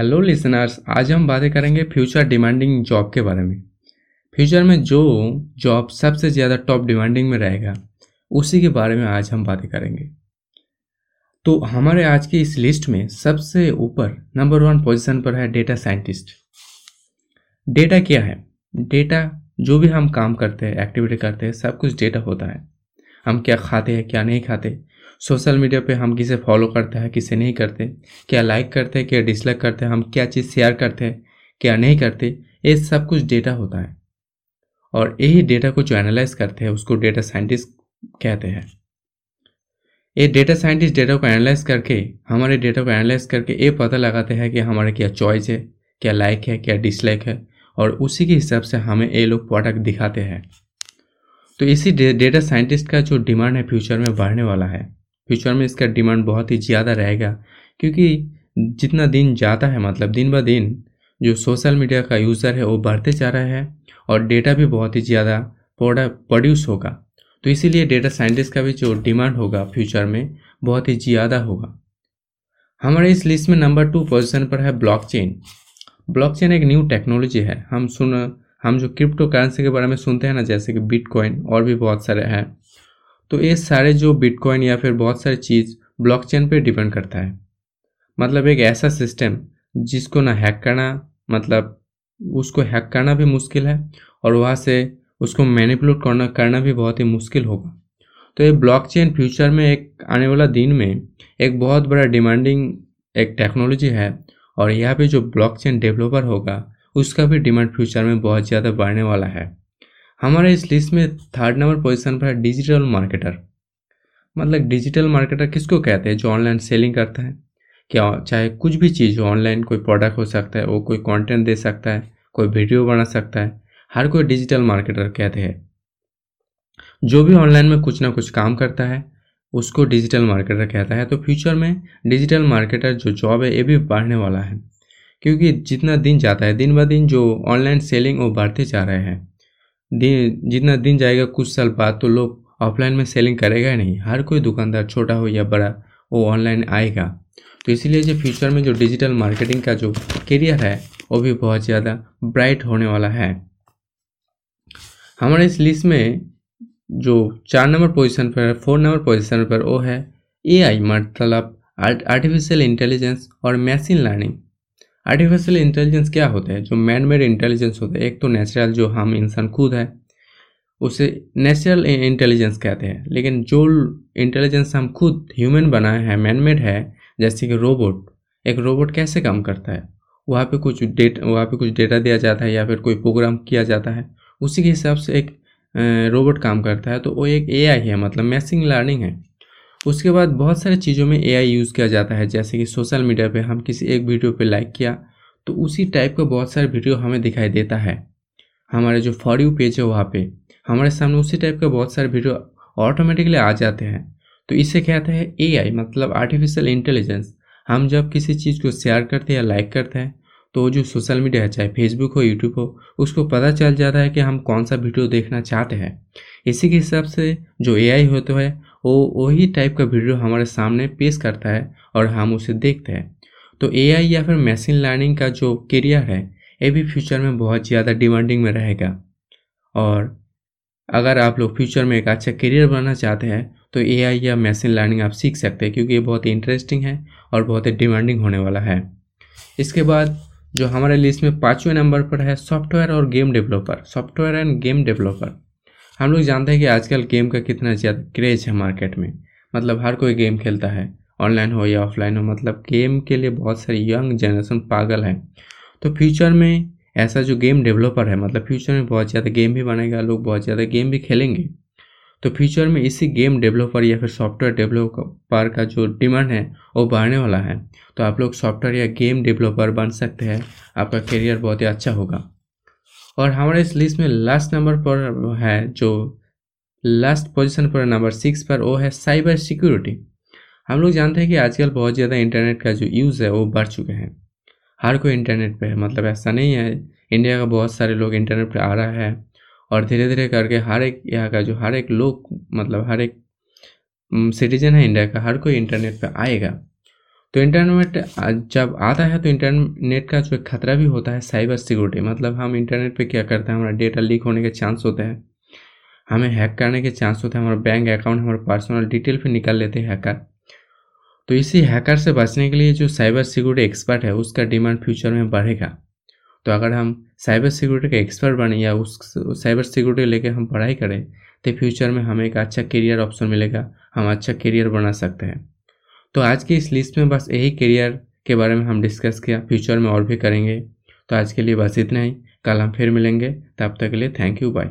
Hello listeners आज हम बातें करेंगे फ्यूचर डिमांडिंग जॉब के बारे में। फ्यूचर में जो जॉब सबसे ज़्यादा टॉप डिमांडिंग में रहेगा, उसी के बारे में आज हम बातें करेंगे। तो हमारे आज की इस लिस्ट में सबसे ऊपर नंबर वन पोजीशन पर है डेटा साइंटिस्ट डेटा क्या है? डेटा जो भी हम काम करते हैं एक्टिविटी करते हैं, सब कुछ डेटा होता है। हम क्या खाते हैं, क्या नहीं खाते? सोशल मीडिया पे हम किसे फॉलो करते हैं, किसे नहीं करते, क्या लाइक करते हैं, क्या डिसलाइक करते हैं, हम क्या चीज़ शेयर करते हैं, क्या नहीं करते, ये सब कुछ डेटा होता है। और यही डेटा को जो एनालाइज करते हैं, उसको डेटा साइंटिस्ट कहते हैं। ये डेटा साइंटिस्ट डेटा को एनालाइज करके, हमारे डेटा को एनालाइज करके ये पता लगाते हैं कि हमारा क्या चॉइस है, क्या लाइक है, क्या डिसलाइक है, और उसी के हिसाब से हमें ये लोग प्रोडक्ट दिखाते हैं। तो इसी डेटा साइंटिस्ट का जो डिमांड है फ्यूचर में बढ़ने वाला है। फ्यूचर में इसका डिमांड बहुत ही ज़्यादा रहेगा, क्योंकि जितना दिन जाता है मतलब दिन ब दिन जो सोशल मीडिया का यूज़र है, वो बढ़ते जा रहा है और डेटा भी बहुत ही ज़्यादा प्रोड्यूस होगा। तो इसीलिए डेटा साइंटिस्ट का भी जो डिमांड होगा फ्यूचर में, बहुत ही ज़्यादा होगा। हमारे इस लिस्ट में नंबर टू पोजीशन पर है ब्लॉकचेन। ब्लॉकचेन एक न्यू टेक्नोलॉजी है। हम सुन, हम जो क्रिप्टो करेंसी के बारे में सुनते हैं ना, जैसे कि बिटकॉइन और भी बहुत सारे हैं। तो ये सारे जो बिटकॉइन या फिर बहुत सारी चीज़ ब्लॉकचेन पे डिपेंड करता है। मतलब एक ऐसा सिस्टम जिसको ना हैक करना मतलब उसको हैक करना भी मुश्किल है और वहाँ से उसको मैनिपुलेट करना करना भी बहुत ही मुश्किल होगा। तो ये ब्लॉकचेन फ्यूचर में एक आने वाला दिन में एक बहुत बड़ा डिमांडिंग एक टेक्नोलॉजी है और यहाँ पे जो ब्लॉकचेन डेवलपर होगा, उसका भी डिमांड फ्यूचर में बहुत ज़्यादा बढ़ने वाला है। हमारे इस लिस्ट में थर्ड नंबर पोजीशन पर है डिजिटल मार्केटर मतलब डिजिटल मार्केटर किसको कहते हैं? जो ऑनलाइन सेलिंग करता है। क्या चाहे कुछ भी चीज़ हो ऑनलाइन कोई प्रोडक्ट हो सकता है, वो कोई कंटेंट दे सकता है, कोई वीडियो बना सकता है, हर कोई डिजिटल मार्केटर कहते हैं। जो भी ऑनलाइन में कुछ ना कुछ काम करता है, उसको डिजिटल मार्केटर कहता है। तो फ्यूचर में डिजिटल मार्केटर जो जॉब है, ये भी बढ़ने वाला है। क्योंकि जितना दिन जाता है, दिन ब दिन जो ऑनलाइन सेलिंग वो बढ़ते जा रहे हैं। दिन, जितना दिन जाएगा, कुछ साल बाद तो लोग ऑफलाइन में सेलिंग करेगा ही नहीं। हर कोई दुकानदार छोटा हो या बड़ा, वो ऑनलाइन आएगा। तो इसीलिए जो फ्यूचर में जो डिजिटल मार्केटिंग का जो करियर है, वो भी बहुत ज़्यादा ब्राइट होने वाला है। हमारे इस लिस्ट में जो चार नंबर पोजीशन पर है फोर नंबर पोजीशन पर वो है एआई मतलब आर्टिफिशियल इंटेलिजेंस और मशीन लर्निंग आर्टिफिशियल इंटेलिजेंस क्या होता है? जो मैन मेड इंटेलिजेंस होता है। एक तो नेचुरल जो हम इंसान खुद है, उसे नेचुरल इंटेलिजेंस कहते हैं। लेकिन जो इंटेलिजेंस हम खुद ह्यूमन बनाए हैं मैन मेड है, जैसे कि रोबोट एक रोबोट कैसे काम करता है? वहाँ पे कुछ डेट वहाँ पे कुछ डेटा दिया जाता है या फिर कोई प्रोग्राम किया जाता है। उसी के हिसाब से एक रोबोट काम करता है। तो वो एक एआई है मतलब मैसिंग लर्निंग है। उसके बाद बहुत सारी चीज़ों में एआई यूज़ किया जाता है, जैसे कि सोशल मीडिया पे हम किसी एक वीडियो पे लाइक किया तो उसी टाइप का बहुत सारे वीडियो हमें दिखाई देता है। हमारे जो फॉर यू पेज है वहाँ पे, हमारे सामने उसी टाइप का बहुत सारे वीडियो ऑटोमेटिकली आ जाते हैं। तो इसे कहते हैं? एआई मतलब आर्टिफिशियल इंटेलिजेंस हम जब किसी चीज़ को शेयर करते हैं या लाइक करते हैं तो जो सोशल मीडिया है, चाहे फेसबुक हो यूट्यूब हो, उसको पता चल जाता है कि हम कौन सा वीडियो देखना चाहते हैं। इसी के हिसाब से जो ए होता है वो वही टाइप का वीडियो हमारे सामने पेश करता है और हम उसे देखते हैं। तो एआई या फिर मशीन लर्निंग का जो करियर है, ये भी फ्यूचर में बहुत ज़्यादा डिमांडिंग में रहेगा। और अगर आप लोग फ्यूचर में एक अच्छा करियर बनाना चाहते हैं तो एआई या मशीन लर्निंग आप सीख सकते हैं, क्योंकि ये बहुत ही इंटरेस्टिंग है और बहुत ही डिमांडिंग होने वाला है। इसके बाद जो हमारे लिस्ट में पाँचवें नंबर पर है सॉफ्टवेयर और game developer software and game developer हम लोग जानते हैं कि आजकल गेम का कितना ज़्यादा क्रेज है मार्केट में। मतलब हर कोई गेम खेलता है। ऑनलाइन हो या ऑफलाइन हो मतलब गेम के लिए बहुत सारे यंग जनरेशन पागल है। तो फ्यूचर में ऐसा जो गेम डेवलपर है मतलब फ्यूचर में बहुत ज़्यादा गेम भी बनेगा, लोग बहुत ज़्यादा गेम भी खेलेंगे। तो फ्यूचर में इसी गेम डेवलपर या फिर सॉफ्टवेयर डेवलपर का जो डिमांड है, वो बढ़ने वाला है। तो आप लोग सॉफ्टवेयर या गेम डेवलपर बन सकते हैं, आपका करियर बहुत ही अच्छा होगा। और हमारे इस लिस्ट में लास्ट नंबर पर है, जो लास्ट पोजीशन पर नंबर सिक्स पर, वो है साइबर सिक्योरिटी हम लोग जानते हैं कि आजकल बहुत ज़्यादा इंटरनेट का जो यूज़ है, वो बढ़ चुके हैं। हर कोई इंटरनेट पे है मतलब ऐसा नहीं है। इंडिया का बहुत सारे लोग इंटरनेट पे आ रहा है और धीरे धीरे करके हर एक, यहाँ का जो हर एक लोग मतलब हर एक सिटीजन है इंडिया का, हर कोई इंटरनेट पे आएगा। तो इंटरनेट जब आता है तो इंटरनेट का जो खतरा भी होता है साइबर सिक्योरिटी मतलब हम इंटरनेट पे क्या करते हैं, हमारा डेटा लीक होने के चांस होते हैं। हमें हैक करने के चांस होते हैं, हमारा बैंक अकाउंट हमारे पर्सनल डिटेल भी निकाल लेते हैं हैकर तो इसी हैकर से बचने के लिए जो साइबर सिक्योरिटी एक्सपर्ट है, उसका डिमांड फ्यूचर में बढ़ेगा। तो अगर हम साइबर सिक्योरिटी का एक्सपर्ट बने या उस साइबर सिक्योरिटी लेके हम पढ़ाई करें तो फ्यूचर में हमें एक अच्छा करियर ऑप्शन मिलेगा। हम अच्छा करियर बना सकते हैं। तो आज की इस लिस्ट में बस यही करियर के बारे में हम डिस्कस किया फ्यूचर में और भी करेंगे। तो आज के लिए बस इतना ही। कल हम फिर मिलेंगे। तब तक के लिए थैंक यू बाय